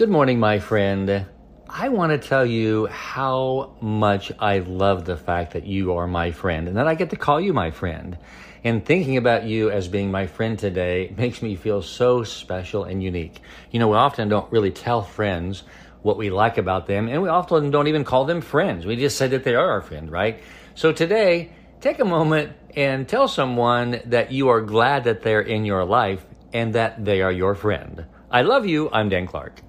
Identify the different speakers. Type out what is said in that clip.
Speaker 1: Good morning, my friend. I want to tell you how much I love the fact that you are my friend and that I get to call you my friend. And thinking about you as being my friend today makes me feel so special and unique. You know, we often don't really tell friends what we like about them, and we often don't even call them friends. We just say that they are our friend, right? So today, take a moment and tell someone that you are glad that they're in your life and that they are your friend. I love you. I'm Dan Clark.